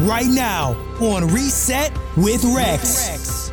right now on Reset with Rex.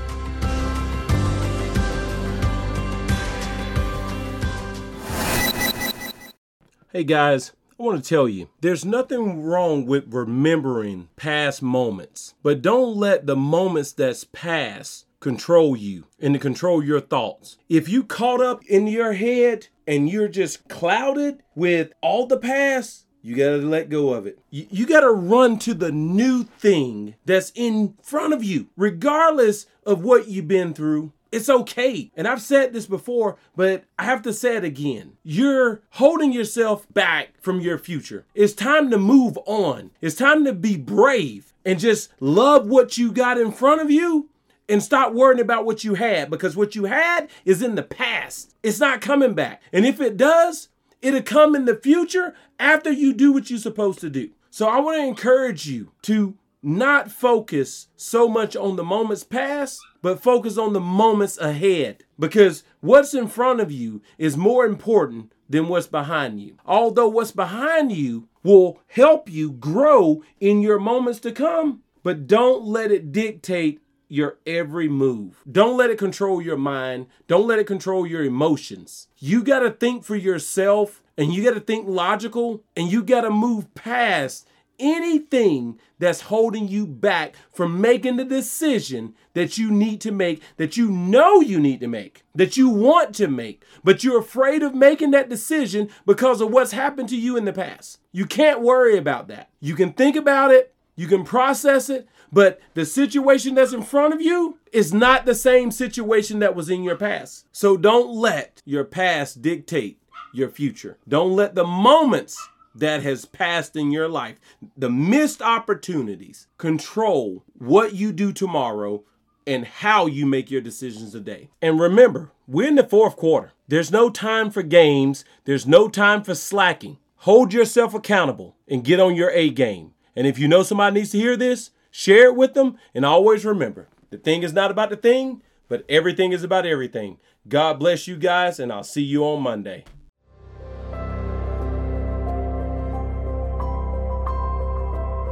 Hey guys, I want to tell you there's nothing wrong with remembering past moments, but don't let the moments that's past control you and to control your thoughts. If you caught up in your head and you're just clouded with all the past, you got to let go of it. You, you got to run to the new thing that's in front of you, regardless of what you've been through. It's okay. And I've said this before, but I have to say it again. You're holding yourself back from your future. It's time to move on. It's time to be brave and just love what you got in front of you and stop worrying about what you had because what you had is in the past. It's not coming back. And if it does, it'll come in the future after you do what you're supposed to do. So I want to encourage you to not focus so much on the moments past, but focus on the moments ahead because what's in front of you is more important than what's behind you. Although what's behind you will help you grow in your moments to come, but don't let it dictate your every move. Don't let it control your mind. Don't let it control your emotions. You got to think for yourself and you got to think logical and you got to move past anything that's holding you back from making the decision that you need to make, that you know you need to make, that you want to make, but you're afraid of making that decision because of what's happened to you in the past. You can't worry about that. You can think about it, you can process it, but the situation that's in front of you is not the same situation that was in your past. So don't let your past dictate your future. Don't let the moments that has passed in your life, the missed opportunities, control what you do tomorrow and how you make your decisions today. And remember, we're in the fourth quarter. There's no time for games, there's no time for slacking. Hold yourself accountable and get on your A game. And if you know somebody needs to hear this, share it with them. And always remember the thing is not about the thing, but everything is about everything. God bless you guys, and I'll see you on Monday.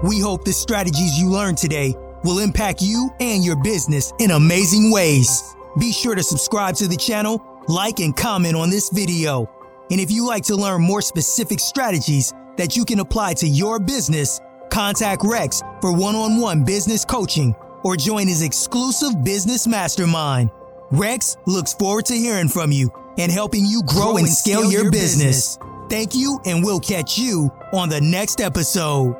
We hope the strategies you learned today will impact you and your business in amazing ways. Be sure to subscribe to the channel, like, and comment on this video. And if you like to learn more specific strategies that you can apply to your business, contact Rex for one on one business coaching or join his exclusive business mastermind. Rex looks forward to hearing from you and helping you grow, grow and, scale, scale your, your business. business. Thank you, and we'll catch you on the next episode.